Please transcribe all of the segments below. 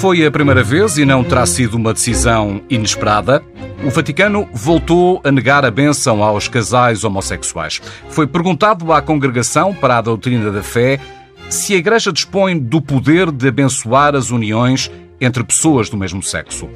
Foi a primeira vez e não terá sido uma decisão inesperada. O Vaticano voltou a negar a bênção aos casais homossexuais. Foi perguntado à Congregação para a Doutrina da Fé se a Igreja dispõe do poder de abençoar as uniões entre pessoas do mesmo sexo.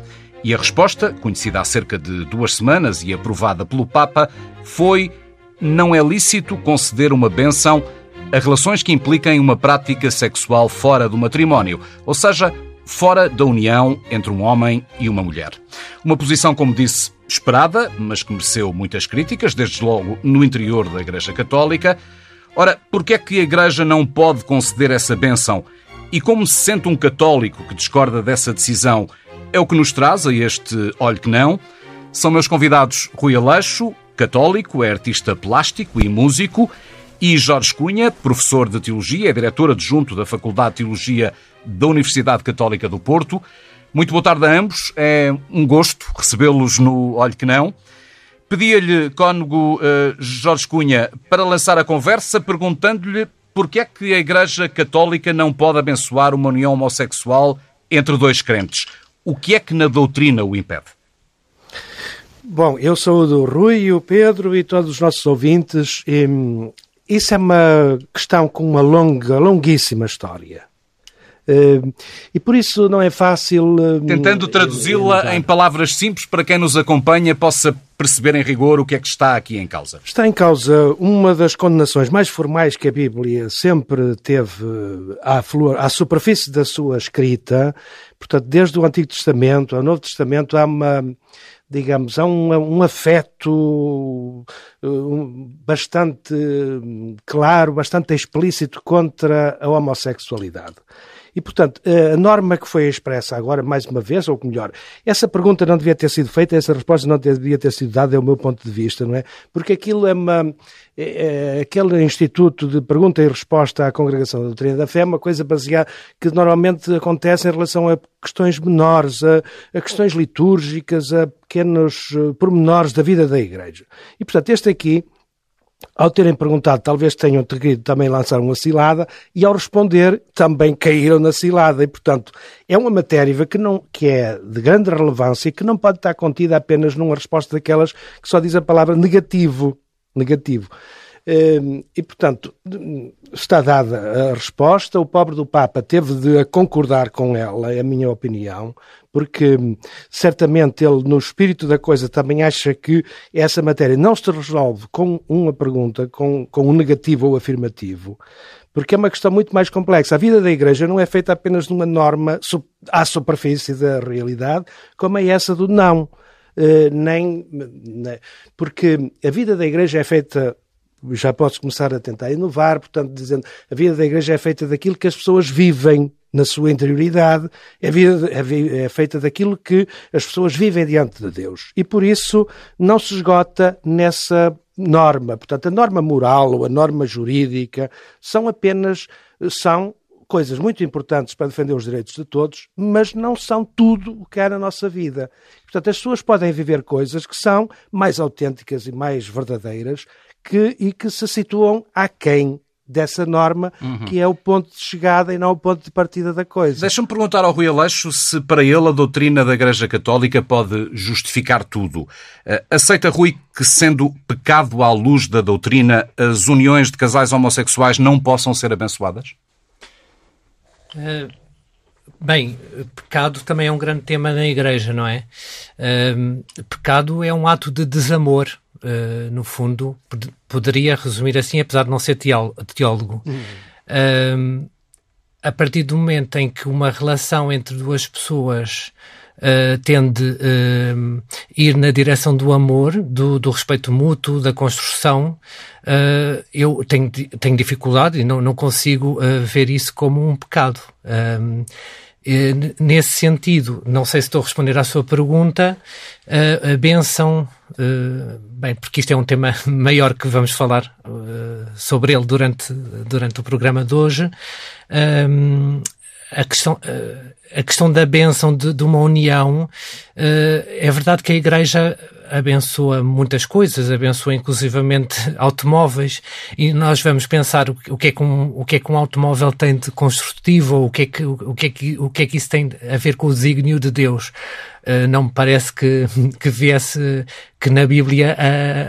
E a resposta, conhecida há cerca de duas semanas e aprovada pelo Papa, foi: não é lícito conceder uma bênção a relações que impliquem uma prática sexual fora do matrimónio, ou seja, fora da união entre um homem e uma mulher. Uma posição, como disse, esperada, mas que mereceu muitas críticas, desde logo no interior da Igreja Católica. Ora, por que é que a Igreja não pode conceder essa bênção? E como se sente um católico que discorda dessa decisão? É o que nos traz a este Olhe que Não. São meus convidados Rui Aleixo, católico, é artista plástico e músico, e Jorge Cunha, professor de Teologia, é diretor adjunto da Faculdade de Teologia da Universidade Católica do Porto. Muito boa tarde a ambos. É um gosto recebê-los no Olhe que Não. Pedia-lhe, cônego uh, Jorge Cunha, para lançar a conversa, perguntando-lhe porque é que a Igreja Católica não pode abençoar uma união homossexual entre dois crentes. O que é que na doutrina o impede? Bom, eu sou o Rui, o Pedro e todos os nossos ouvintes. E, hum, isso é uma questão com uma longa, longuíssima história. Uh, e por isso não é fácil. Uh, Tentando traduzi-la uh, em palavras simples para quem nos acompanha possa perceber em rigor o que é que está aqui em causa. Está em causa uma das condenações mais formais que a Bíblia sempre teve à, flor, à superfície da sua escrita. Portanto, desde o Antigo Testamento ao Novo Testamento há uma digamos, há um, um afeto bastante claro, bastante explícito contra a homossexualidade. E, portanto, a norma que foi expressa agora, mais uma vez, ou melhor, essa pergunta não devia ter sido feita, essa resposta não devia ter sido dada, é o meu ponto de vista, não é? Porque aquilo é uma. É, é, aquele instituto de pergunta e resposta à congregação da doutrina da fé é uma coisa baseada que normalmente acontece em relação a questões menores, a, a questões litúrgicas, a pequenos eh, pormenores da vida da igreja. E, portanto, este aqui ao terem perguntado, talvez tenham querido também lançar uma cilada, e ao responder, também caíram na cilada. E, portanto, é uma matéria que, não, que é de grande relevância e que não pode estar contida apenas numa resposta daquelas que só diz a palavra negativo. Negativo. Ehm, e, portanto, está dada a resposta. O pobre do Papa teve de concordar com ela, é a minha opinião, porque certamente ele, no espírito da coisa, também acha que essa matéria não se resolve com uma pergunta, com, com um negativo ou afirmativo, porque é uma questão muito mais complexa. A vida da Igreja não é feita apenas de uma norma à superfície da realidade, como é essa do não. Uh, nem, né, porque a vida da Igreja é feita já posso começar a tentar inovar, portanto, dizendo a vida da igreja é feita daquilo que as pessoas vivem na sua interioridade, é, vida, é, é feita daquilo que as pessoas vivem diante de Deus. E por isso não se esgota nessa norma. Portanto, a norma moral ou a norma jurídica são apenas são coisas muito importantes para defender os direitos de todos, mas não são tudo o que há na nossa vida. Portanto, as pessoas podem viver coisas que são mais autênticas e mais verdadeiras que, e que se situam aquém dessa norma, uhum. que é o ponto de chegada e não o ponto de partida da coisa. Deixa-me perguntar ao Rui Aleixo se para ele a doutrina da Igreja Católica pode justificar tudo. Eh, aceita, Rui, que sendo pecado à luz da doutrina, as uniões de casais homossexuais não possam ser abençoadas? Uh, bem, pecado também é um grande tema na Igreja, não é? Uh, pecado é um ato de desamor uh, no fundo, poderia resumir assim, apesar de não ser teólogo. Uhum. Uh, a partir do momento em que uma relação entre duas pessoas uh, tende a ir na direção do amor, do, do respeito mútuo, da construção, eu tenho, tenho dificuldade e não, não consigo ver isso como um pecado. Nesse sentido, não sei se estou a responder à sua pergunta, a benção, bem, porque isto é um tema maior que vamos falar sobre ele durante, durante o programa de hoje, a questão, a questão da bênção de, de uma união, é verdade que a Igreja abençoa muitas coisas, abençoa inclusivamente automóveis, e nós vamos pensar o, que, é que um, o que é que um automóvel tem de construtivo, ou o que é que, o, que, é que, o que é que isso tem a ver com o desígnio de Deus. Uh, não me parece que, que viesse, que na Bíblia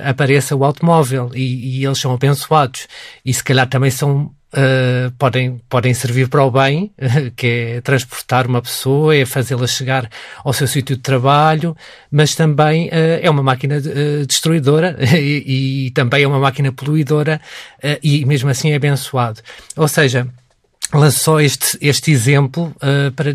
apareça o automóvel e, e eles são abençoados. E se calhar também são Uh, podem, podem servir para o bem, que é transportar uma pessoa, é fazê-la chegar ao seu sítio de trabalho, mas também uh, é uma máquina uh, destruidora e, e, também é uma máquina poluidora e mesmo assim é abençoado. Ou seja, lançou este, este exemplo para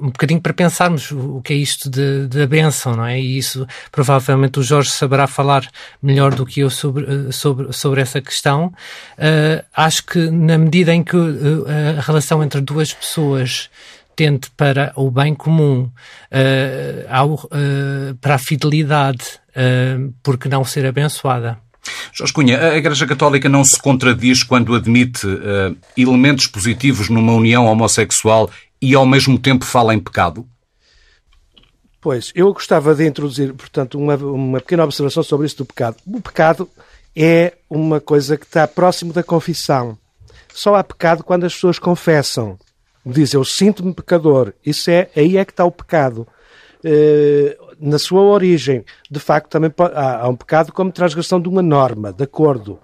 um bocadinho para pensarmos o que é isto de benção, não é? E isso provavelmente o Jorge saberá falar melhor do que eu sobre, eh, sobre, sobre essa questão. Uh, acho que na medida em que uh, a relação entre duas pessoas tende para o bem comum, uh, ao, para a fidelidade, porque não ser abençoada. Jorge Cunha, a Igreja Católica não se contradiz quando admite uh, elementos positivos numa união homossexual e ao mesmo tempo fala em pecado? Pois, eu gostava de introduzir, portanto, uma, uma pequena observação sobre isso do pecado. O pecado é uma coisa que está próximo da confissão. Só há pecado quando as pessoas confessam. Diz, eu sinto-me pecador. Isso é, aí é que está o pecado. Uh, na sua origem, de facto, também há, há, um pecado como transgressão de uma norma, de acordo.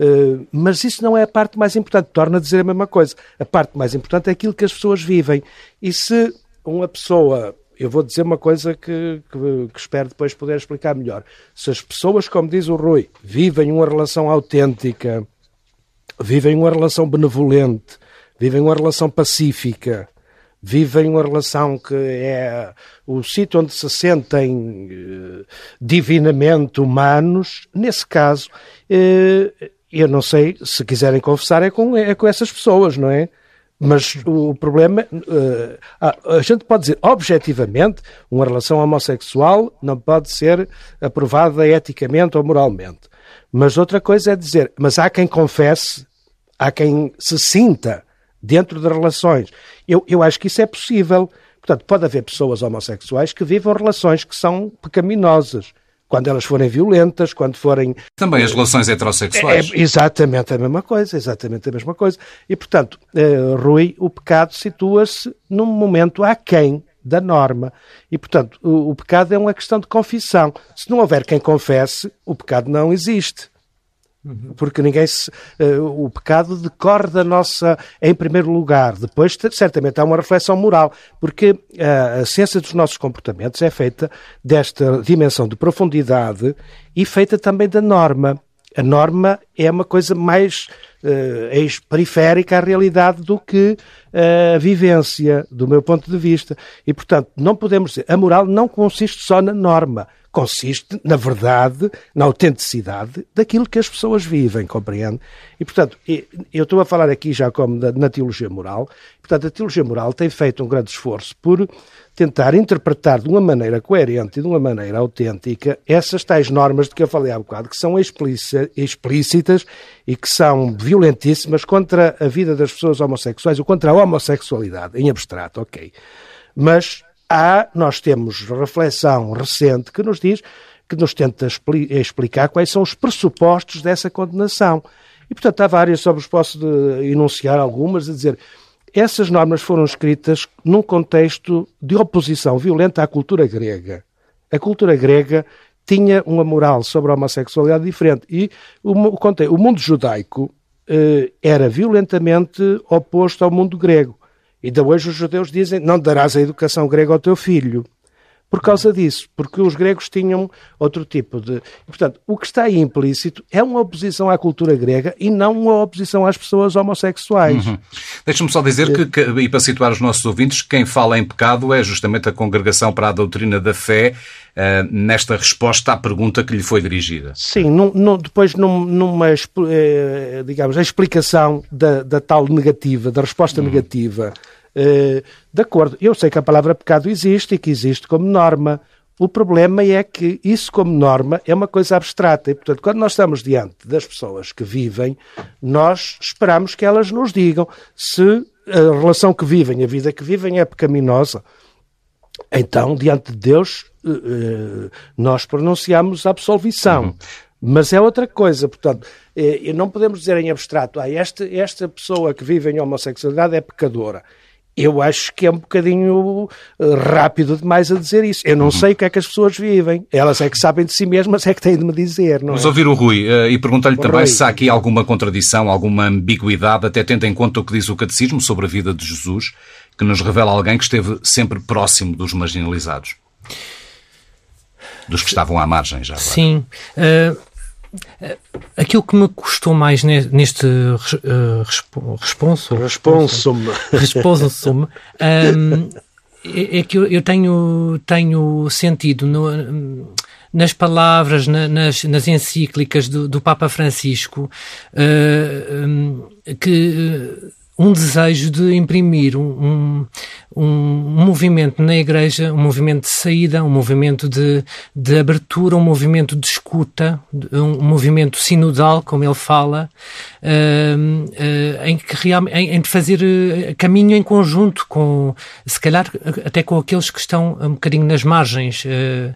Uh, mas isso não é a parte mais importante. Torna a dizer a mesma coisa. A parte mais importante é aquilo que as pessoas vivem. E se uma pessoa. Eu vou dizer uma coisa que, que, que espero depois poder explicar melhor. Se as pessoas, como diz o Rui, vivem uma relação autêntica, vivem uma relação benevolente, vivem uma relação pacífica, vivem uma relação que é o sítio onde se sentem eh, divinamente humanos, nesse caso, eh, eu não sei, se quiserem confessar é com, é com essas pessoas, não é? Mas o problema, uh, a gente pode dizer, objetivamente, uma relação homossexual não pode ser aprovada eticamente ou moralmente. Mas outra coisa é dizer, mas há quem confesse, há quem se sinta dentro de relações. Eu, eu acho que isso é possível. Portanto, pode haver pessoas homossexuais que vivam relações que são pecaminosas. Quando elas forem violentas, quando forem. Também as relações heterossexuais. É, é exatamente a mesma coisa, exatamente a mesma coisa. E, portanto, uh, Rui, o pecado situa-se num momento aquém da norma. E, portanto, o, o pecado é uma questão de confissão. Se não houver quem confesse, o pecado não existe. Porque ninguém se, uh, o pecado decorre da nossa, em primeiro lugar. Depois, certamente, há uma reflexão moral, porque uh, a ciência dos nossos comportamentos é feita desta dimensão de profundidade e feita também da norma. A norma é uma coisa mais uh, periférica à realidade do que a vivência, do meu ponto de vista. E, portanto, não podemos dizer. A moral não consiste só na norma consiste, na verdade, na autenticidade daquilo que as pessoas vivem, compreende? E, portanto, eu estou a falar aqui já como na teologia moral, portanto, a teologia moral tem feito um grande esforço por tentar interpretar de uma maneira coerente e de uma maneira autêntica essas tais normas de que eu falei há bocado, que são explícitas e que são violentíssimas contra a vida das pessoas homossexuais ou contra a homossexualidade, em abstrato, ok. Mas há, nós temos reflexão recente que nos diz, que nos tenta expli explicar quais são os pressupostos dessa condenação. E, portanto, há várias, só vos posso de, enunciar algumas, a dizer, essas normas foram escritas num contexto de oposição violenta à cultura grega. A cultura grega tinha uma moral sobre a homossexualidade diferente e o, o, o mundo judaico eh, era violentamente oposto ao mundo grego. Ainda hoje os judeus dizem não darás a educação grega ao teu filho. Por causa disso, porque os gregos tinham outro tipo de. Portanto, o que está aí implícito é uma oposição à cultura grega e não uma oposição às pessoas homossexuais. Uhum. Deixa-me só dizer que, que, e para situar os nossos ouvintes, quem fala em pecado é justamente a Congregação para a Doutrina da Fé, uh, nesta resposta à pergunta que lhe foi dirigida. Sim, num, num, depois num, numa, eh, digamos, a explicação da, da tal negativa, da resposta uhum. negativa Uh, de acordo, eu sei que a palavra pecado existe e que existe como norma. O problema é que isso, como norma, é uma coisa abstrata. E, portanto, quando nós estamos diante das pessoas que vivem, nós esperamos que elas nos digam se a relação que vivem, a vida que vivem é pecaminosa, então, diante de Deus, eh, eh, nós pronunciamos a absolvição. Uhum. Mas é outra coisa, portanto, não podemos dizer em abstrato, ah, esta, esta pessoa que vive em homossexualidade é pecadora. Eu acho que é um bocadinho eh, rápido demais a dizer isso. Eu não uhum. sei o que é que as pessoas vivem. Elas é que sabem de si mesmas, é que têm de me dizer. Não Vamos é? ouvir o Rui uh, e perguntar-lhe também Rui. se há aqui alguma contradição, alguma ambiguidade, até tendo em conta o que diz o Catecismo sobre a vida de Jesus, que nos revela alguém que esteve sempre próximo dos marginalizados. Dos que estavam à margem já. Agora. Sim. Uh, Aquilo que me custou mais neste uh, responso, responsum, responsum um, é, é, que eu tenho, tenho sentido no, nas palavras, na, nas, nas encíclicas do, do Papa Francisco uh, um, que um desejo de imprimir um, um, um, movimento na Igreja, um movimento de saída, um movimento de, de abertura, um movimento de escuta, um movimento sinodal, como ele fala, uh, uh, em que realmente em, em fazer uh, caminho em conjunto com, se calhar até com aqueles que estão um bocadinho nas margens. Uh,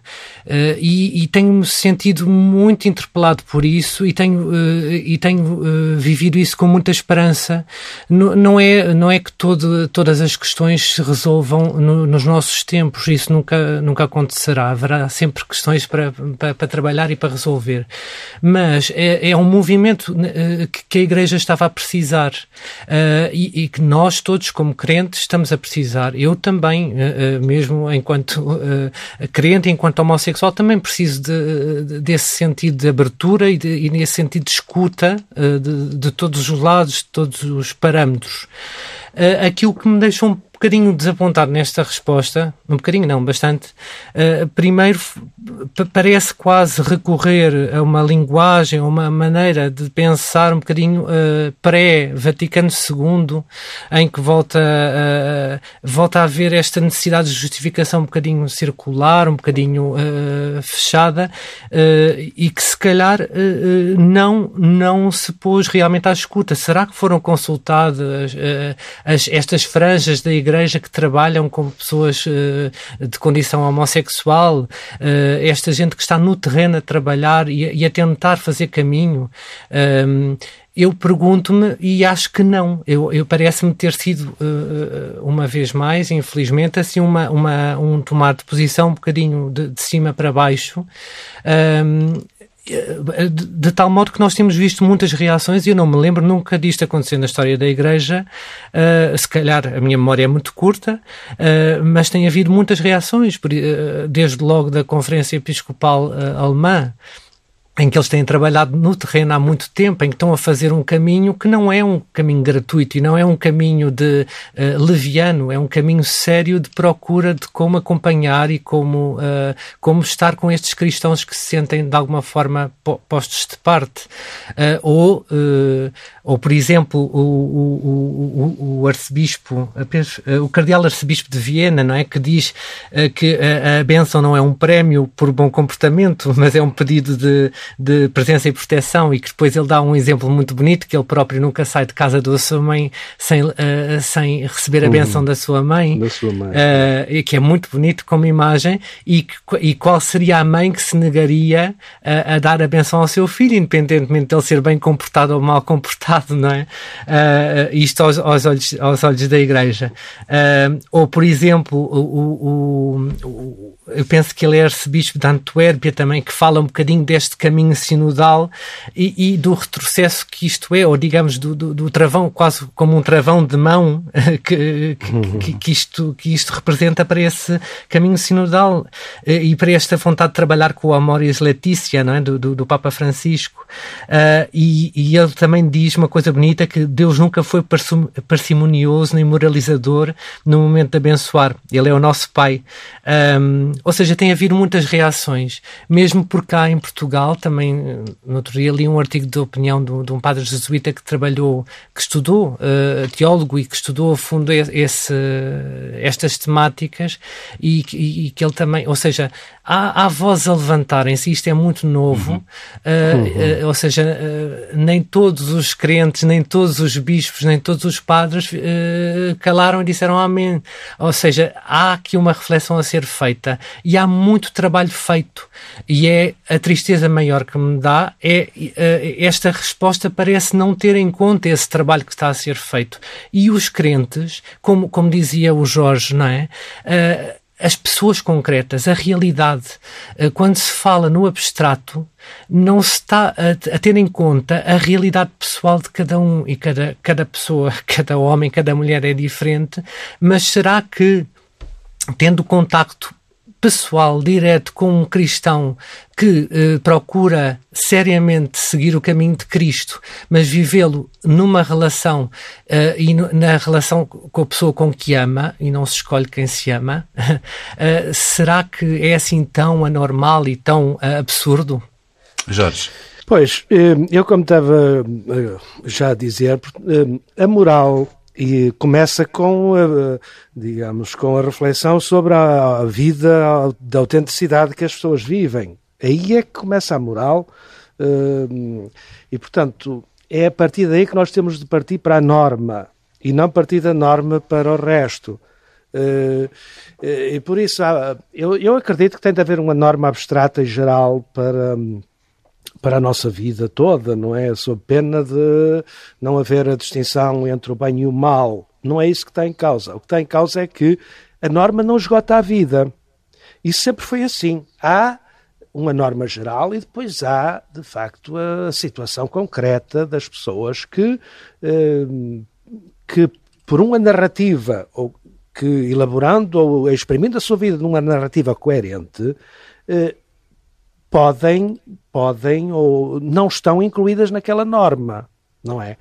e, e tenho-me sentido muito interpelado por isso e tenho, e tenho vivido isso com muita esperança. No, não é, não é que todo, todas as questões se resolvam no, nos nossos tempos, isso nunca, nunca acontecerá. Haverá sempre questões para, para, para trabalhar e para resolver. Mas é, é um movimento eh, que, que, a Igreja estava a precisar uh, e, e, que nós todos, como crentes, estamos a precisar. Eu também, uh, mesmo enquanto crente, enquanto homossexual, também preciso de, de, desse sentido de abertura e, de, e nesse sentido de escuta de, de todos os lados, de todos os parâmetros outros. Uh, aquilo que me deixou um bocadinho desapontado nesta resposta, um bocadinho não, bastante. Uh, primeiro, parece quase recorrer a uma linguagem, a uma maneira de pensar um bocadinho uh, pré-Vaticano II, em que volta, uh, volta a haver esta necessidade de justificação um bocadinho circular, um bocadinho fechada, e que se calhar não, não se pôs realmente à escuta. Será que foram consultadas as, estas franjas da Igreja? Igreja que trabalham com pessoas uh, de condição homossexual, uh, esta gente que está no terreno a trabalhar e, e a tentar fazer caminho. Um, ehm, eu pergunto-me e acho que não. Eu, eu parece-me ter sido uh, uma vez mais, infelizmente, assim uma, uma um tomar de posição um bocadinho de, de cima para baixo. Um, ehm, de, de, tal modo que nós temos visto muitas reações e eu não me lembro nunca disto acontecer na história da Igreja. Uh, se calhar a minha memória é muito curta, uh, mas tem havido muitas reações, desde logo da Conferência Episcopal Alemã em que eles têm trabalhado no terreno há muito tempo, em que estão a fazer um caminho que não é um caminho gratuito e não é um caminho de uh, leviano, é um caminho sério de procura de como acompanhar e como, uh, como estar com estes cristãos que se sentem de alguma forma postos de parte. Uh, ou, ou, por exemplo, o, o, o, o arcebispo, o cardeal arcebispo de Viena, não é? Que diz que a, a bênção não é um prémio por bom comportamento, mas é um pedido de de presença e proteção e que depois ele dá um exemplo muito bonito que ele próprio nunca sai de casa da sua mãe sem, uh, sem receber a benção uhum. da sua mãe, da sua mãe. Uh, e que é muito bonito como imagem e, que, e qual seria a mãe que se negaria a, a, dar a benção ao seu filho, independentemente de ele ser bem comportado ou mal comportado, não é? Uh, isto aos, aos, olhos, aos olhos da igreja. ou, por exemplo, o, o, o, eu penso que ele é arcebispo de Antuérpia também, que fala um bocadinho deste caminho caminho sinodal e, e, do retrocesso que isto é, ou digamos do, do, do travão, quase como um travão de mão que, que, que, isto, que isto representa para esse caminho sinodal eh, e para esta vontade de trabalhar com o Amoris Letícia, não é? do, do, do Papa Francisco. Uh, e, e, ele também diz uma coisa bonita, que Deus nunca foi parcimonioso nem moralizador no momento de abençoar. Ele é o nosso Pai. Um, ou seja, tem havido muitas reações, mesmo por cá em Portugal também, no outro dia, li um artigo de opinião de, de um padre jesuíta que trabalhou, que estudou, uh, teólogo e que estudou a fundo esse, estas temáticas e, e, e, que ele também, ou seja, há, há voz a levantarem-se, isto é muito novo, uhum. Uh, uhum. ou seja, nem todos os crentes, nem todos os bispos, nem todos os padres calaram e disseram amém. Ou seja, há aqui uma reflexão a ser feita e há muito trabalho feito. E é a tristeza maior que me dá é uh, esta resposta parece não ter em conta esse trabalho que está a ser feito. E os crentes, como, como dizia o Jorge, não é? Uh, as pessoas concretas, a realidade, uh, quando se fala no abstrato, não se está a, a, ter em conta a realidade pessoal de cada um e cada, cada pessoa, cada homem, cada mulher é diferente, mas será que tendo contacto pessoal, direto com um cristão que eh, procura seriamente seguir o caminho de Cristo, mas vivê-lo numa relação eh, e no, na relação com a pessoa com que ama, e não se escolhe quem se ama, eh, será que é assim tão anormal e tão absurdo? Jorge. Pois, eu como estava já a dizer, a moral e começa com, a, digamos, com a reflexão sobre a vida da autenticidade que as pessoas vivem. Aí é que começa a moral hum, e, portanto, é a partir daí que nós temos de partir para a norma e não partir da norma para o resto. Uh, e por isso, eu, eu acredito que tem de haver uma norma abstrata e geral para hum, para a nossa vida toda, não é? Sob pena de não haver a distinção entre o bem e o mal. Não é isso que está em causa. O que está em causa é que a norma não esgota a vida. Isso sempre foi assim. Há uma norma geral e depois há, de facto, a situação concreta das pessoas que, eh, que por uma narrativa, ou que elaborando ou exprimindo a sua vida numa narrativa coerente, eh, podem, podem ou não estão incluídas naquela norma, não é?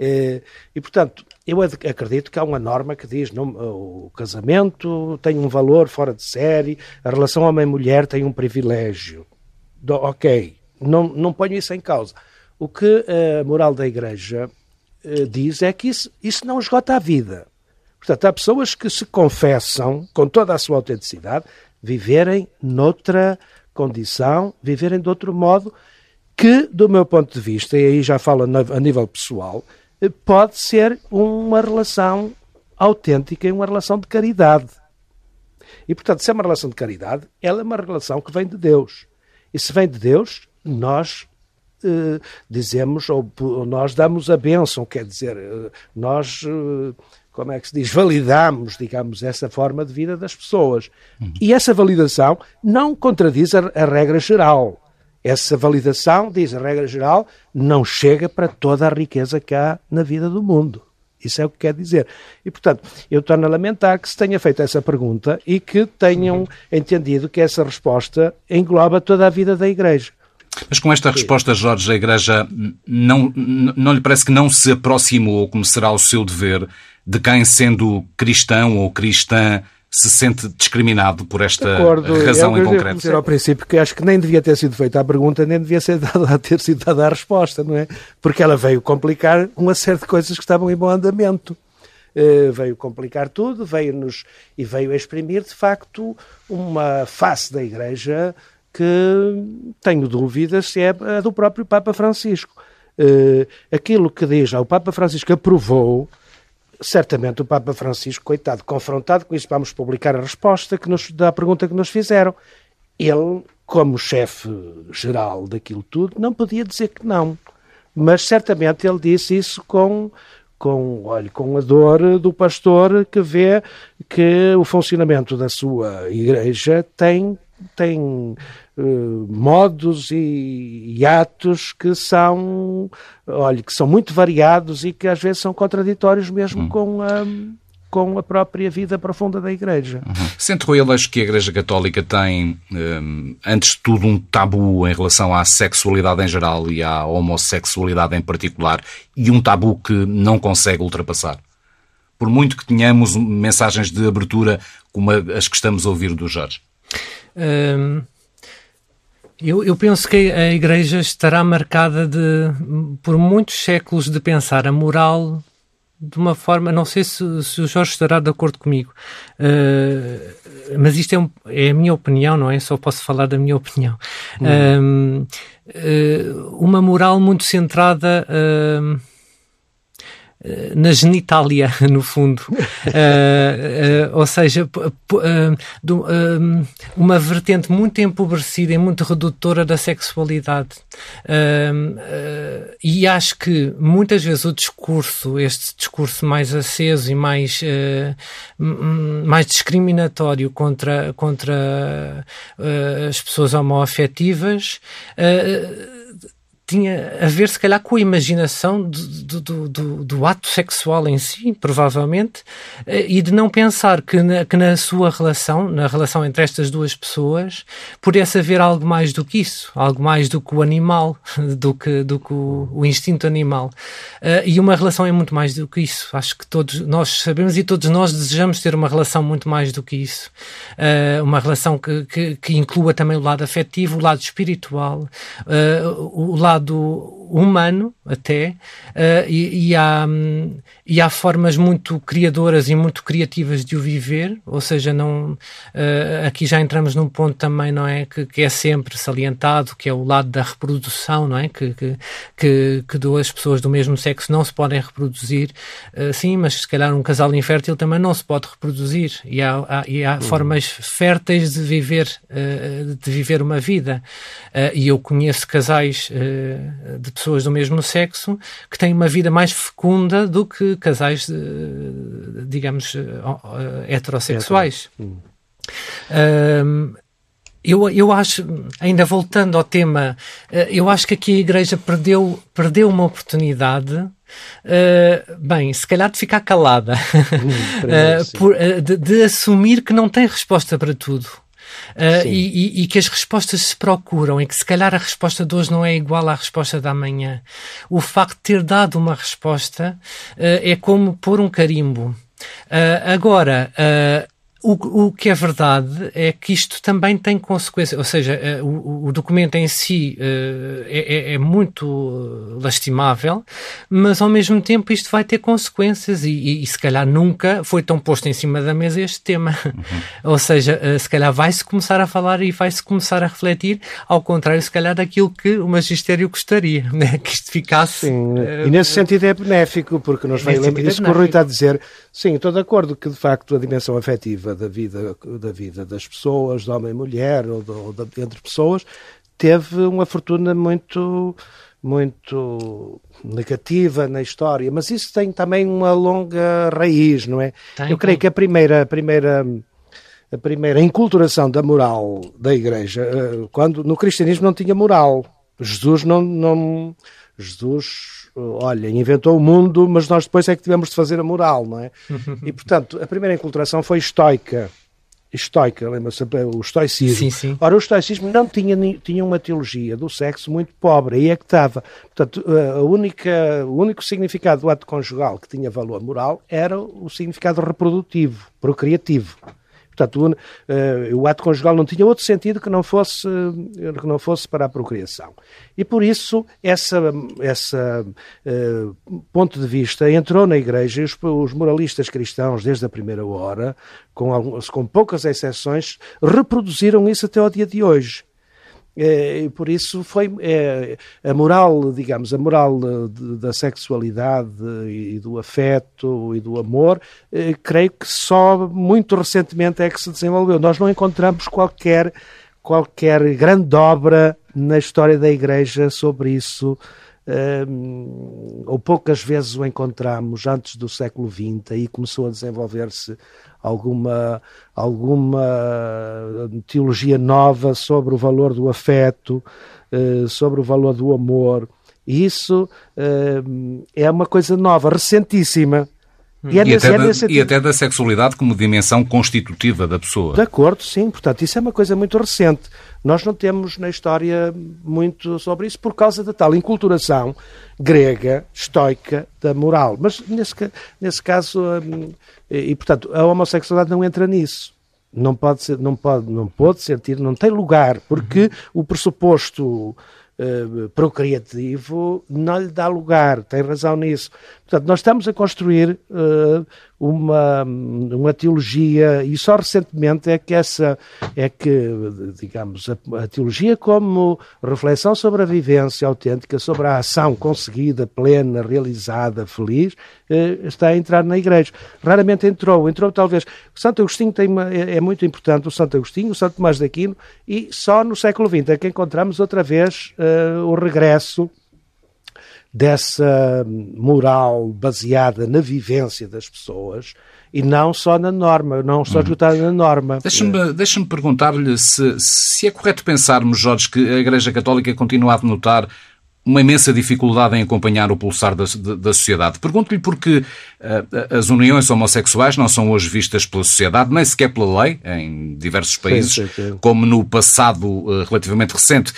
Eh, e, portanto, eu acredito que há uma norma que diz não, o casamento tem um valor fora de série, a relação homem-mulher tem um privilégio. Do, ok, não, não ponho isso em causa. O que a moral da Igreja eh, diz é que isso, isso não esgota a vida. Portanto, há pessoas que se confessam, com toda a sua autenticidade, viverem noutra condição, viverem de outro modo, que, do meu ponto de vista, e aí já falo a nível pessoal, pode ser uma relação autêntica e uma relação de caridade. E, portanto, se é uma relação de caridade, ela é uma relação que vem de Deus. E se vem de Deus, nós eh, dizemos, ou, ou, nós damos a bênção, quer dizer, eh, nós eh, como é que se diz, validamos, digamos, essa forma de vida das pessoas. Uhum. E essa validação não contradiz a, a, regra geral. Essa validação, diz a regra geral, não chega para toda a riqueza que há na vida do mundo. Isso é o que quer dizer. E, portanto, eu torno a lamentar que se tenha feito essa pergunta e que tenham uhum. entendido que essa resposta engloba toda a vida da Igreja. Mas com esta resposta, Jorge, a Igreja não, não lhe parece que não se aproximou, como será o seu dever, de quem, sendo cristão ou cristã, se sente discriminado por esta acordo, razão em concreto? dizer ao princípio que acho que nem devia ter sido feita a pergunta, nem devia ser dada, ter sido dada a resposta, não é? Porque ela veio complicar uma série de coisas que estavam em bom andamento. Uh, veio complicar tudo, veio-nos e veio exprimir, de facto, uma face da Igreja que tenho dúvidas se é a do próprio Papa Francisco. Uh, aquilo que diz, o Papa Francisco aprovou certamente o Papa Francisco, coitado, confrontado com isso, vamos publicar a resposta que nos, da pergunta que nos fizeram. Ele, como chefe geral daquilo tudo, não podia dizer que não. Mas certamente ele disse isso com, com, olha, com a dor do pastor que vê que o funcionamento da sua igreja tem, tem uh, modos e, e, atos que são, olha, que são muito variados e que às vezes são contraditórios mesmo hum. com a com a própria vida profunda da Igreja. Uhum. Sente, Rui Aleixo, que a Igreja Católica tem, um, antes de tudo, um tabu em relação à sexualidade em geral e à homossexualidade em particular, e um tabu que não consegue ultrapassar? Por muito que tenhamos mensagens de abertura como as que estamos a ouvir do Jorge. Um, Eu, eu, penso que a Igreja estará marcada de, por muitos séculos de pensar a moral de uma forma. Não sei se, se o Jorge estará de acordo comigo, uh, mas isto é, um, é, a minha opinião, não é? Só posso falar da minha opinião. Uhum. Uh, uma moral muito centrada. Uh, na genitália, no fundo. uh, uh, ou seja, do, uma vertente muito empobrecida e muito redutora da sexualidade. e acho que muitas vezes o discurso, este discurso mais aceso e mais, mais discriminatório contra, contra as pessoas homoafetivas tinha a ver, se calhar, com a imaginação do, do, do, do, ato sexual em si, provavelmente, eh, e de não pensar que na, que na sua relação, na relação entre estas duas pessoas, pudesse haver algo mais do que isso, algo mais do que o animal, do que, do que o, o instinto animal. Uh, e uma relação é muito mais do que isso. Acho que todos nós sabemos e todos nós desejamos ter uma relação muito mais do que isso. Uh, uma relação que, que, que, inclua também o lado afetivo, o lado espiritual, o lado lado humano até uh, e, e, há, um, e há formas muito criadoras e muito criativas de o viver, ou seja, não uh, aqui já entramos num ponto também não é que, que, é sempre salientado, que é o lado da reprodução, não é que que, que, que duas pessoas do mesmo sexo não se podem reproduzir, uh, sim, mas se calhar um casal infértil também não se pode reproduzir e há, há, e há uhum. formas férteis de viver de viver uma vida e eu conheço casais de pessoas do mesmo sexo que têm uma vida mais fecunda do que casais, digamos, heterossexuais. Um, eu, eu acho, ainda voltando ao tema, eh, eu acho que aqui a Igreja perdeu, perdeu uma oportunidade Uh, bem, se calhar de ficar calada, uh, por, uh, de, de, assumir que não tem resposta para tudo. Uh, e, e, e, que as respostas se procuram e que se calhar a resposta de hoje não é igual à resposta da manhã. O facto de ter dado uma resposta uh, é como pôr um carimbo. Uh, agora, o, o, que é verdade é que isto também tem consequências, ou seja, eh, o, o documento em si uh, é, é, muito lastimável, mas ao mesmo tempo isto vai ter consequências e, e, e, se calhar nunca foi tão posto em cima da mesa este tema. Uhum. ou seja, uh, se calhar vai-se começar a falar e vai-se começar a refletir, ao contrário, se calhar, daquilo que o magistério gostaria, né? que isto ficasse. Sim, uh, e nesse sentido é benéfico, porque nos vai lembrar isso é que o Rui está a dizer. Sim, estou de acordo que de facto a dimensão afetiva da vida, da vida das pessoas, de homem e mulher, ou, de, ou de, entre pessoas, teve uma fortuna muito muito negativa na história, mas isso tem também uma longa raiz, não é? Tem, Eu creio tem. que a primeira, a primeira a primeira enculturação da moral da Igreja, eh, quando no cristianismo não tinha moral. Jesus não, não Jesus olha, inventou o mundo, mas nós depois é que tivemos de fazer a moral, não é? E, portanto, a primeira enculturação foi estoica. Estoica, lembra-se, o estoicismo. Sim, sim. Ora, o estoicismo não tinha, tinha uma teologia do sexo muito pobre, aí é que estava. Portanto, a única, o único significado do ato conjugal que tinha valor moral era o significado reprodutivo, procriativo. Portanto, o, uh, o, ato conjugal não tinha outro sentido que não fosse, uh, que não fosse para a procriação. E por isso, essa, essa uh, ponto de vista entrou na Igreja e os, os, moralistas cristãos, desde a primeira hora, com, algumas, com poucas exceções, reproduziram isso até ao dia de hoje. É, e por isso foi é, a moral, digamos, a moral da sexualidade e do afeto e do amor, é, creio que só muito recentemente é que se desenvolveu. Nós não encontramos qualquer, qualquer grande obra na história da Igreja sobre isso. Ou poucas vezes o encontramos antes do século XX, aí começou a desenvolver-se alguma, alguma teologia nova sobre o valor do afeto, eh, sobre o valor do amor. Isso eh, é uma coisa nova, recentíssima. E, é e, até é da, e, até da, sexualidade como dimensão constitutiva da pessoa. De acordo, sim. Portanto, isso é uma coisa muito recente. Nós não temos na história muito sobre isso por causa da tal enculturação grega, estoica, da moral. Mas nesse, nesse caso, hum, e, portanto, a homossexualidade não entra nisso. não pode ser, não pode, não pode sentir, não tem lugar, porque uhum. o pressuposto uh, procriativo não lhe dá lugar, tem razão nisso. Portanto, nós estamos a construir uh, uma, uma teologia e só recentemente é que essa é que digamos a, a, teologia como reflexão sobre a vivência autêntica sobre a ação conseguida plena realizada feliz eh, está a entrar na igreja. Raramente entrou entrou talvez o Santo Agostinho tem uma, é, é, muito importante o Santo Agostinho o Santo Tomás de Aquino e só no século XX é que encontramos outra vez uh, o regresso dessa moral baseada na vivência das pessoas e não só na norma, não só hum. esgotada na norma. Deixa-me deixa perguntar-lhe se, se é correto pensarmos, Jorge, que a Igreja Católica continua a denotar uma imensa dificuldade em acompanhar o pulsar da, da sociedade. Pergunto-lhe porque uh, as uniões homossexuais não são hoje vistas pela sociedade, nem sequer pela lei, em diversos países, sim, sim, sim. como no passado uh, relativamente recente.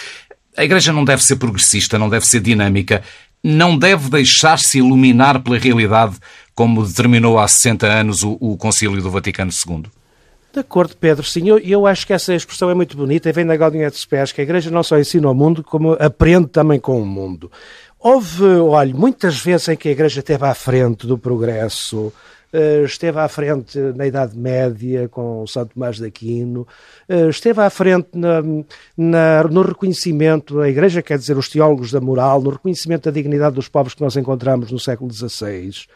A Igreja não deve ser progressista, não deve ser dinâmica não deve deixar-se iluminar pela realidade, como determinou há 60 anos o, o Concílio do Vaticano II? De acordo, Pedro, sim. Eu, eu, acho que essa expressão é muito bonita e vem da Gaudinha de Pés, que a Igreja não só ensina ao mundo, como aprende também com o mundo. Houve, olha, muitas vezes em que a Igreja esteve à frente do progresso, esteve à frente na Idade Média com São Tomás de Aquino, eh, esteve à frente na, na, no reconhecimento, a Igreja quer dizer os teólogos da moral, no reconhecimento da dignidade dos povos que nós encontramos no século XVI.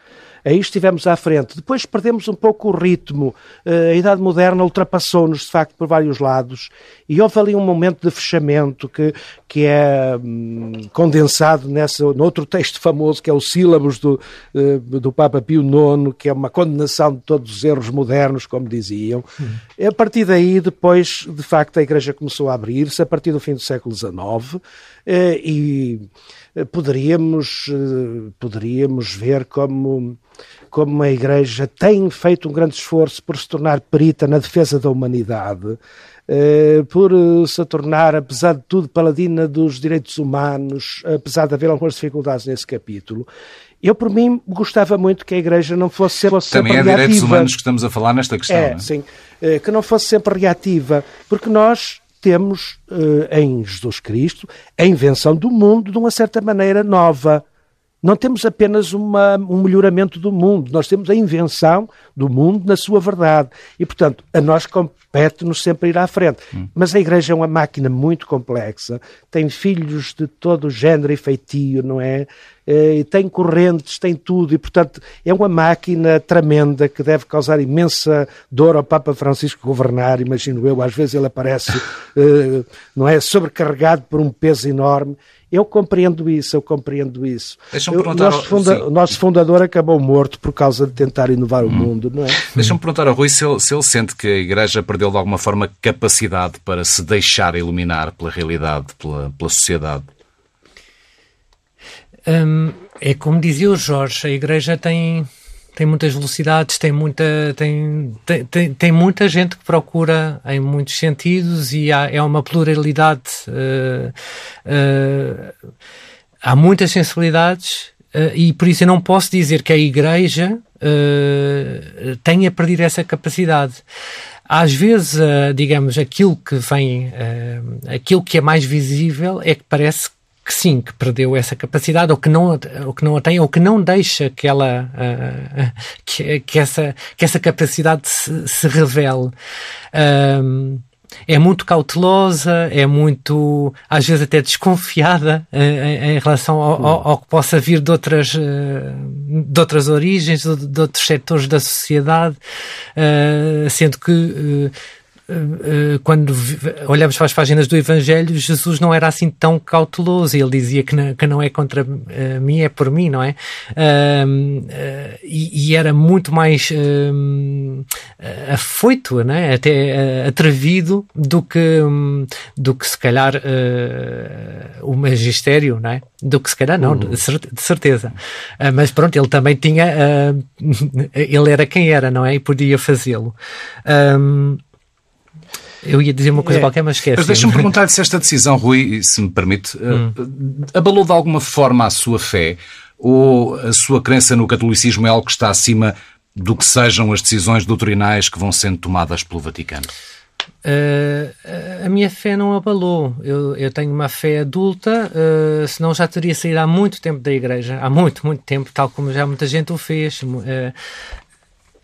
Aí estivemos à frente. Depois perdemos um pouco o ritmo. Eh, a Idade Moderna ultrapassou-nos, de facto, por vários lados. E houve ali um momento de fechamento que, que é hum, condensado nessa, no outro texto famoso, que é o Sílabos do, eh, do Papa Pio IX, que é uma condenação de todos os erros modernos, como diziam. Uhum. A partir daí, depois, de facto, a Igreja começou a abrir-se, a partir do fim do século XIX, eh, e poderíamos, poderíamos ver como como a Igreja tem feito um grande esforço por se tornar perita na defesa da humanidade, eh, por eh, se tornar, apesar de tudo, paladina dos direitos humanos, apesar de haver algumas dificuldades nesse capítulo. Eu, por mim, gostava muito que a Igreja não fosse sempre, Também sempre é direitos humanos que estamos a falar nesta questão. É, é? sim. Eh, que não fosse sempre reativa, porque nós temos em Jesus Cristo a invenção do mundo de uma certa maneira nova não temos apenas uma, um melhoramento do mundo, nós temos a invenção do mundo na sua verdade. E, portanto, a nós compete-nos sempre ir à frente. Hum. Mas a Igreja é uma máquina muito complexa, tem filhos de todo o género e feitio, não é? E tem correntes, tem tudo, e portanto é uma máquina tremenda que deve causar imensa dor ao Papa Francisco governar, imagino eu. Às vezes ele aparece, eh, não é? Sobrecarregado por um peso enorme eu compreendo isso, eu compreendo isso. Deixa-me perguntar. O nosso, funda o nosso, fundador acabou morto por causa de tentar inovar o hum. mundo, não é? Deixa-me perguntar ao Rui se ele, se ele sente que a Igreja perdeu de alguma forma capacidade para se deixar iluminar pela realidade, pela, pela sociedade. Hum, é como dizia o Jorge, a Igreja tem tem muitas velocidades, tem muita, tem, tem, tem, tem, muita gente que procura em muitos sentidos e há, é uma pluralidade. Uh, uh, há muitas sensibilidades uh, e por isso eu não posso dizer que a Igreja tenha perdido essa capacidade às vezes, digamos, aquilo que vem, aquilo que é mais visível é que parece que sim, que perdeu essa capacidade, ou que não, ou que não a tem, ou que não deixa que ela, uh, que, que, essa, que essa capacidade se, se revele. Um, é muito cautelosa, é muito, às vezes até desconfiada em, em relação ao, ao, ao, que possa vir de outras, de outras origens, de, de outros setores da sociedade, uh, sendo que uh, quando olhamos para as páginas do Evangelho, Jesus não era assim tão cauteloso. Ele dizia que não, que não é contra uh, mim, é por mim, não é? E, e, era muito mais afoito, né? até atrevido do que, um, do que se calhar o magistério, não é? Do que se calhar não, uhum. de certeza. mas pronto, ele também tinha, ele era quem era, não é? E podia fazê-lo. Um, eu ia dizer uma coisa é. qualquer, mas esquece. Mas deixa-me perguntar-lhe se esta decisão, Rui, se me permite, eh, hum. abalou de alguma forma a sua fé ou a sua crença no catolicismo é algo que está acima do que sejam as decisões doutrinais que vão sendo tomadas pelo Vaticano? Uh, a minha fé não abalou. Eu, eu tenho uma fé adulta, uh, senão já teria saído há muito tempo da igreja. Há muito, muito tempo, tal como já muita gente o fez. Uh,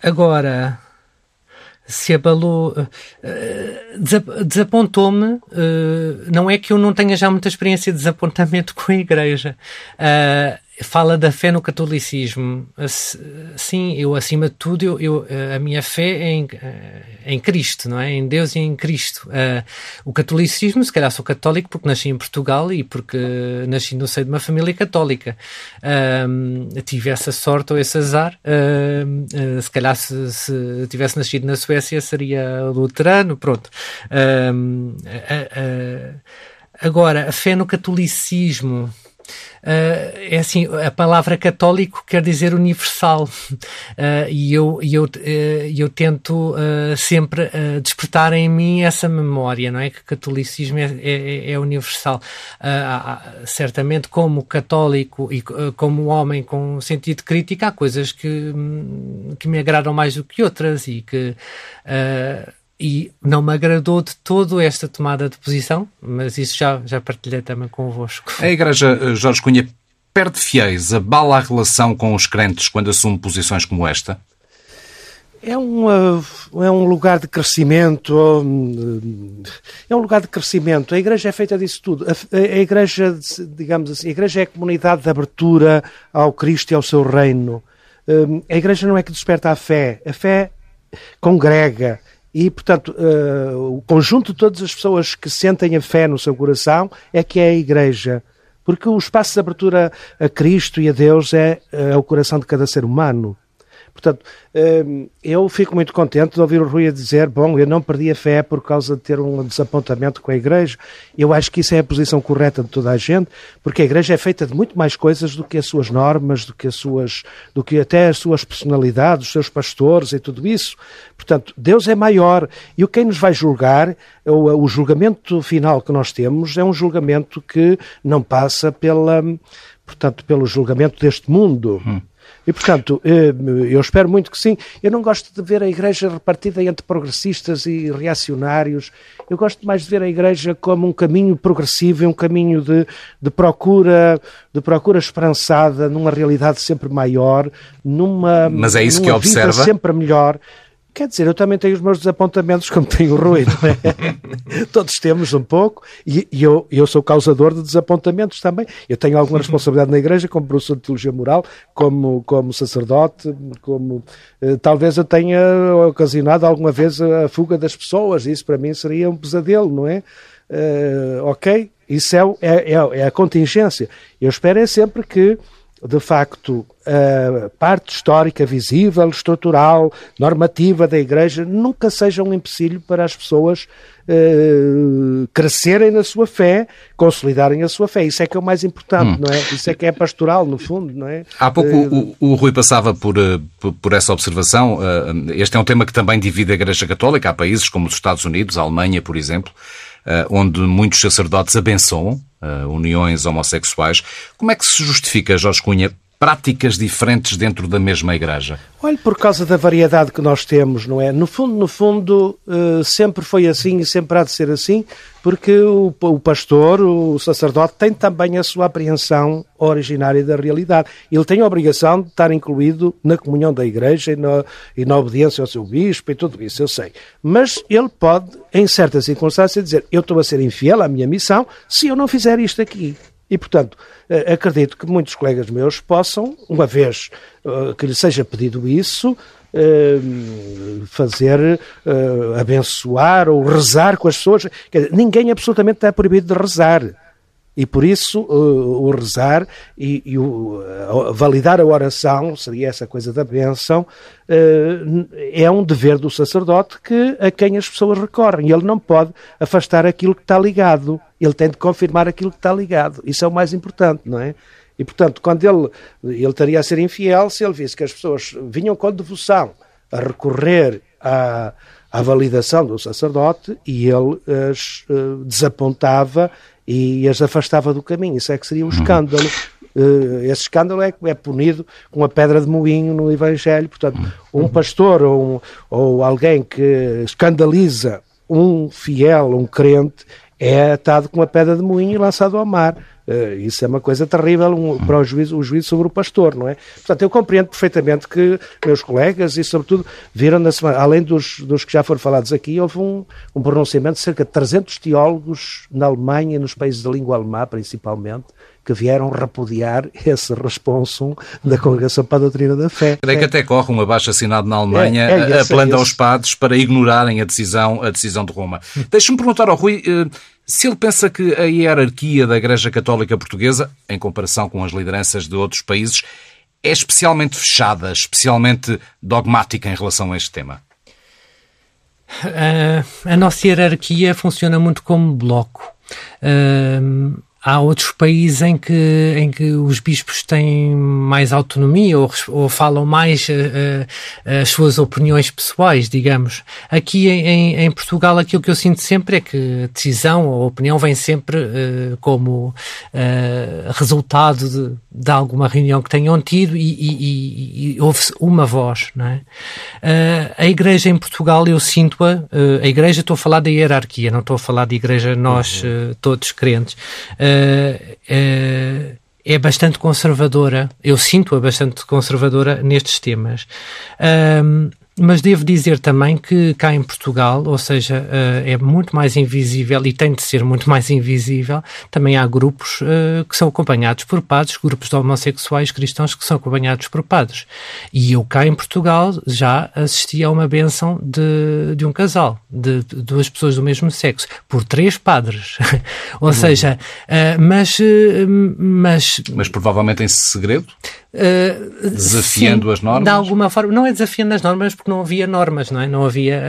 agora, se abalou, desapontou-me. Não é que eu não tenha já muita experiência de desapontamento com a igreja fala da fé no catolicismo. Sim, eu acima de tudo, eu, eu a minha fé é em, é em, Cristo, não é? Em Deus e em Cristo. Uh, o catolicismo, se calhar sou católico porque nasci em Portugal e porque nasci no seio de uma família católica. Uh, tive essa sorte ou esse azar. Uh, se calhar se, se, tivesse nascido na Suécia seria luterano, pronto. agora, a fé no catolicismo é assim, a palavra católico quer dizer universal uh, e eu, eu, uh, eu tento sempre despertar em mim essa memória, não é? Que o catolicismo é, é, é universal. certamente, como católico e como homem com sentido crítico, há coisas que, que me agradam mais do que outras e que e não me agradou de todo esta tomada de posição, mas isso já, já partilhei também convosco. A Igreja eh, Jorge Cunha perde fiéis, abala a relação com os crentes quando assume posições como esta? É um, é um lugar de crescimento, hum, é um lugar de crescimento. A Igreja é feita disso tudo. A, a Igreja, digamos assim, a Igreja é a comunidade de abertura ao Cristo e ao seu reino. Hum, a Igreja não é que desperta a fé, a fé congrega, e, portanto, uh, o conjunto de todas as pessoas que sentem a fé no seu coração é que é a Igreja. Porque o espaço de abertura a Cristo e a Deus é, é o coração de cada ser humano. Portanto, hum, eu fico muito contente de ouvir o Rui a dizer: bom, eu não perdi a fé por causa de ter um desapontamento com a Igreja. Eu acho que isso é a posição correta de toda a gente, porque a Igreja é feita de muito mais coisas do que as suas normas, do que as suas, do que até as suas personalidades, os seus pastores e tudo isso. Portanto, Deus é maior e o quem nos vai julgar, o, o julgamento final que nós temos é um julgamento que não passa pela, portanto, pelo julgamento deste mundo. Hum e, portanto, eh, eu espero muito que sim. Eu não gosto de ver a Igreja repartida entre progressistas e reacionários. Eu gosto mais de ver a Igreja como um caminho progressivo e um caminho de, de procura de procura esperançada numa realidade sempre maior, numa, Mas é isso que observa? sempre melhor. Quer dizer, eu também tenho os meus desapontamentos, como tem o Rui, não é? Todos temos um pouco, e, e, eu, eu sou causador de desapontamentos também. Eu tenho alguma responsabilidade na Igreja, como professor de Teologia Moral, como, como sacerdote, como. Eh, talvez eu tenha ocasionado alguma vez a fuga das pessoas, isso para mim seria um pesadelo, não é? Uh, ok? Isso é, é, é, é a contingência. Eu espero é sempre que de facto, a parte histórica, visível, estrutural, normativa da Igreja nunca seja um empecilho para as pessoas uh, crescerem na sua fé, consolidarem a sua fé. Isso é que é o mais importante, hum. não é? Isso é que é pastoral, no fundo, não é? Há pouco uh, o, o, Rui passava por, uh, por, essa observação. este é um tema que também divide a Igreja Católica. Há países como os Estados Unidos, a Alemanha, por exemplo, onde muitos sacerdotes abençoam uh, uniões homossexuais. Como é que se justifica, Jorge Cunha, práticas diferentes dentro da mesma igreja? Olha, por causa da variedade que nós temos, não é? No fundo, no fundo, uh, sempre foi assim e sempre há de ser assim, porque o, o, pastor, o sacerdote, tem também a sua apreensão originária da realidade. Ele tem a obrigação de estar incluído na comunhão da igreja e na, e na obediência ao seu bispo e tudo isso, eu sei. Mas ele pode, em certas circunstâncias, dizer: Eu estou a ser infiel à minha missão se eu não fizer isto aqui. E, portanto, eh, acredito que muitos colegas meus possam, uma vez eh, que lhe seja pedido isso, eh, fazer, abençoar ou rezar com as pessoas. ninguém absolutamente está proibido de rezar. E por isso o, o rezar e, e o, validar a oração, seria essa coisa da bênção, é um dever do sacerdote que, a quem as pessoas recorrem. Ele não pode afastar aquilo que está ligado. Ele tem de confirmar aquilo que está ligado. Isso é o mais importante, não é? E, portanto, quando ele, ele estaria a ser infiel se ele visse que as pessoas vinham com devoção a recorrer à, à validação do sacerdote e ele as uh, desapontava e as afastava do caminho. Isso é que seria um uhum. escândalo. uh, esse escândalo é, é punido com a pedra de moinho no Evangelho. Portanto, um pastor ou, um, ou alguém que escandaliza um fiel, um crente, é atado com a pedra de moinho e lançado ao mar. Uh, isso é uma coisa terrível um, para o juízo, o sobre o pastor, não é? Portanto, eu compreendo perfeitamente que meus colegas e, sobretudo, viram na semana, além dos, dos que já foram falados aqui, houve um, um pronunciamento de cerca de 300 teólogos na Alemanha e nos países da língua alemã, principalmente, que vieram repudiar esse responsum da Congregação para a Doutrina da Fé. Creio que até corre um abaixo assinado na Alemanha é, é esse, apelando é aos padres para ignorarem a decisão, a decisão de Roma. Deixe-me perguntar ao Rui eh, se ele pensa que a hierarquia da Igreja Católica Portuguesa, em comparação com as lideranças de outros países, é especialmente fechada, especialmente dogmática em relação a este tema. Uh, a nossa hierarquia funciona muito como bloco. Uh, há outros países em que, em que os bispos têm mais autonomia ou, ou falam mais uh, uh, as suas opiniões pessoais, digamos. Aqui em, em, Portugal, aquilo que eu sinto sempre é que a decisão ou a opinião vem sempre uh, como resultado de, de, alguma reunião que tenham tido e, e, e, e houve uma voz, não é? a Igreja em Portugal, eu sinto-a, a Igreja, estou a falar da hierarquia, não estou a falar de Igreja nós uhum. todos crentes uh, é bastante conservadora. Eu sinto-a bastante conservadora nestes temas. Mas devo dizer também que cá em Portugal, ou seja, uh, é muito mais invisível e tem de ser muito mais invisível, também há grupos uh, que são acompanhados por padres, grupos de homossexuais cristãos que são acompanhados por padres. E eu cá em Portugal já assisti a uma benção de, de um casal, de, duas pessoas do mesmo sexo, por três padres. ou uhum. seja, uh, mas, mas... Mas provavelmente em segredo? Uh, desafiando sim, as normas? De alguma forma, não é desafiando as normas porque não havia normas, não é? Não havia,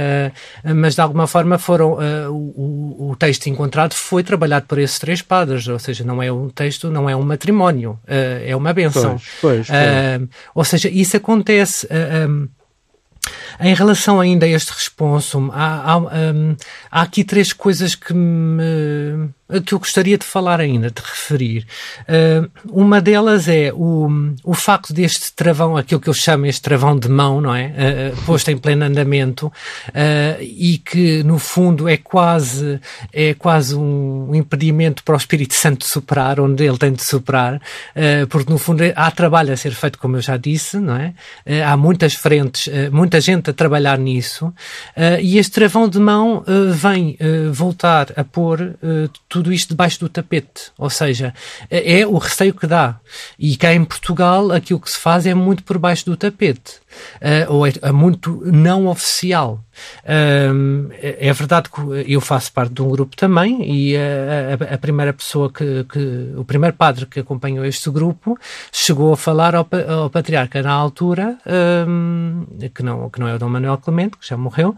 uh, mas de alguma forma foram, uh, o, o, texto encontrado foi trabalhado por esses três padres, ou seja, não é um texto, não é um matrimónio, é uma benção. Pois, pois, pois. ou seja, isso acontece. Um, em relação ainda a este responso, há, há, um, há aqui três coisas que me que eu gostaria de falar ainda, de referir. Uh, uma delas é o, o facto deste travão, aquilo que eu chamo este travão de mão, não é? Uh, posto em pleno andamento uh, e que, no fundo, é quase, é quase um impedimento para o Espírito Santo superar, onde ele tem de superar, porque, no fundo, há trabalho a ser feito, como eu já disse, não é? há muitas frentes, muita gente a trabalhar nisso e este travão de mão vem voltar a pôr tudo isto debaixo do tapete. Ou seja, é, é o receio que dá. E cá em Portugal aquilo que se faz é muito por baixo do tapete. Uh, ou é, é, muito não oficial. Uh, é verdade que eu faço parte de um grupo também e a, a, a primeira pessoa que, que, o primeiro padre que acompanhou este grupo chegou a falar ao, ao patriarca na altura, que, não, que não é o Dom Manuel Clemente, que já morreu,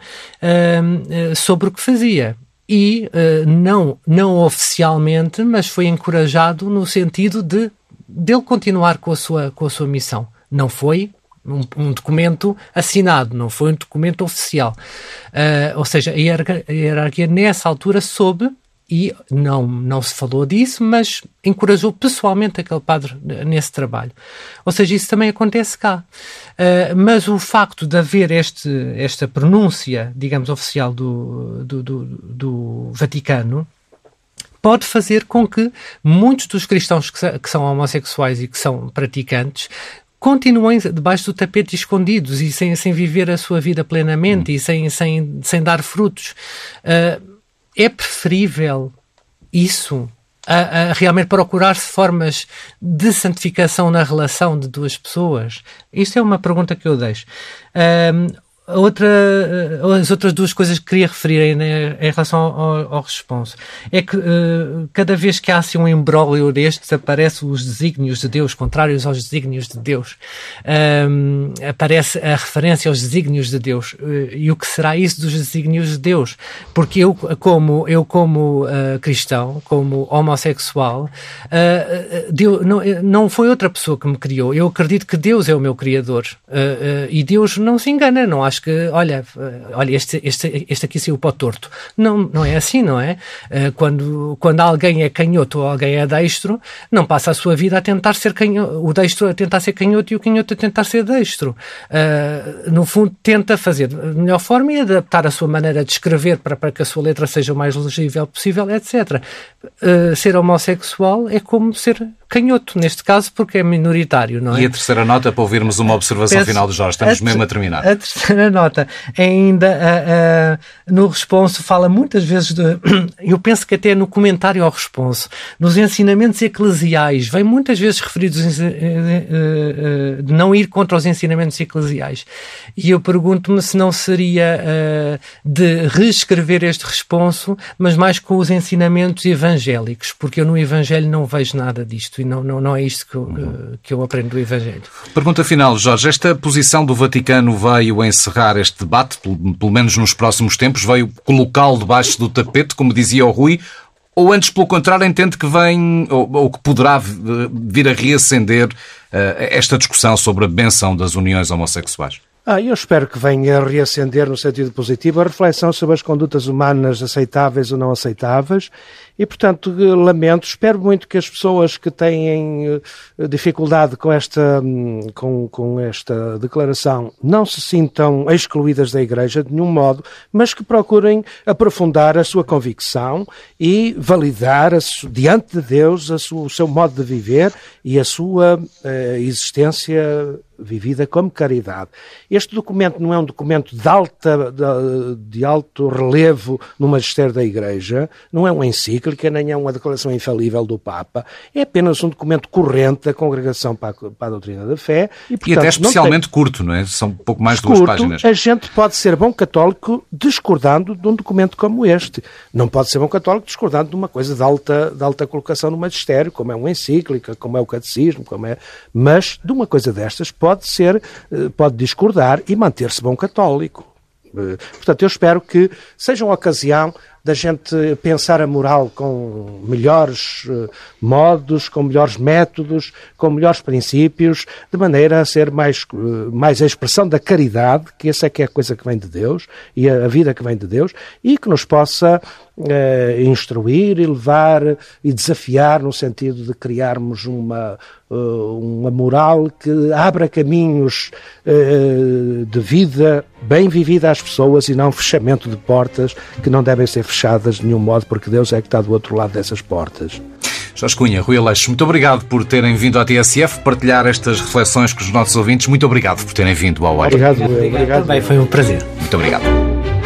sobre o que fazia e uh, não, não oficialmente, mas foi encorajado no sentido de dele continuar com a sua, com a sua missão. Não foi um, um documento assinado, não foi um documento oficial. Uh, ou seja, a hierarquia, a hierarquia nessa altura soube e não, não se falou disso, mas encorajou pessoalmente aquele padre nesse trabalho. Ou seja, isso também acontece cá. Uh, mas o facto de haver este, esta pronúncia, digamos, oficial do, do, do, do Vaticano pode fazer com que muitos dos cristãos que, que são homossexuais e que são praticantes continuem debaixo do tapete escondidos e sem, sem viver a sua vida plenamente hum. e sem, sem, sem dar frutos. Uh, é preferível isso a, a realmente procurar-se formas de santificação na relação de duas pessoas? Isto é uma pergunta que eu deixo. Um, outra, eh, as outras duas coisas que queria referir né, em relação ao, ao responso. É que uh, cada vez que há assim um embrólio destes aparecem os desígnios de Deus contrários aos desígnios de Deus. Um, aparece a referência aos desígnios de Deus. Uh, e o que será isso dos desígnios de Deus? Porque eu como eu como uh, cristão como homossexual Deus, não, não foi outra pessoa que me criou. Eu acredito que Deus é o meu criador. E Deus não se engana não acho acho que, olha, olha este, este, este aqui saiu para o torto. Não, não é assim, não é? Quando, quando alguém é canhoto ou alguém é destro, não passa a sua vida a tentar ser canhoto, o destro a tentar ser canhoto e o canhoto a tentar ser destro. no fundo, tenta fazer da melhor forma e adaptar a sua maneira de escrever para, para que a sua letra seja o mais legível possível, etc. ser homossexual é como ser canhoto, neste caso, porque é minoritário, não é? E a terceira nota para ouvirmos uma observação Peço, final do Jorge, estamos a mesmo a terminar. A terceira nota é ainda uh, uh, no responso, fala muitas vezes de. Eu penso que até no comentário ao responso, nos ensinamentos eclesiais, vem muitas vezes referidos uh, de não ir contra os ensinamentos eclesiais. E eu pergunto-me se não seria de reescrever este responso, mas mais com os ensinamentos evangélicos, porque eu no Evangelho não vejo nada disto e não, não, não é isto que eu, uhum. que eu aprendo do Evangelho. Pergunta final, Jorge. Esta posição do Vaticano veio encerrar este debate, pelo, pelo menos nos próximos tempos, veio colocá-lo debaixo do tapete, como dizia o Rui, ou antes, pelo contrário, entende que vem, ou, ou que poderá vir a reacender uh, esta discussão sobre a benção das uniões homossexuais? Ah, eu espero que venha a reacender no sentido positivo a reflexão sobre as condutas humanas aceitáveis ou não aceitáveis e, portanto, lamento, espero muito que as pessoas que têm eh, dificuldade com esta, hum, com, com esta declaração não se sintam excluídas da Igreja de nenhum modo, mas que procurem aprofundar a sua convicção e validar a, diante de Deus sua, o seu modo de viver e a sua eh, existência vivida como caridade. Este documento não é um documento de, alta, de, de, alto relevo no magistério da Igreja, não é uma encíclica, nem é uma declaração infalível do Papa, é apenas um documento corrente da Congregação para a, para a Doutrina da Fé. E, portanto, e até especialmente tem... curto, não é? São pouco mais de duas curto, páginas. A gente pode ser bom católico discordando de um documento como este. Não pode ser bom católico discordando de uma coisa de alta, de alta colocação no magistério, como é uma encíclica, como é o catecismo, como é... mas de uma coisa destas pode pode ser, eh, pode discordar e manter-se bom católico. Eh, portanto, eu espero que seja uma ocasião da gente pensar a moral com melhores uh, modos, com melhores métodos, com melhores princípios, de maneira a ser mais, uh, mais a expressão da caridade, que essa é que é a coisa que vem de Deus, e a vida que vem de Deus, e que nos possa uh, instruir e levar e desafiar no sentido de criarmos uma, uma moral que abra caminhos de vida bem vivida às pessoas e não fechamento de portas que não devem ser fechadas de nenhum modo, porque Deus é que está do outro lado dessas portas. Jorge Cunha, Rui Aleixo, muito obrigado por terem vindo à TSF partilhar estas reflexões com os nossos ouvintes. Muito obrigado por terem vindo ao ar. Obrigado, obrigado. obrigado. Bem, foi um prazer. Muito obrigado.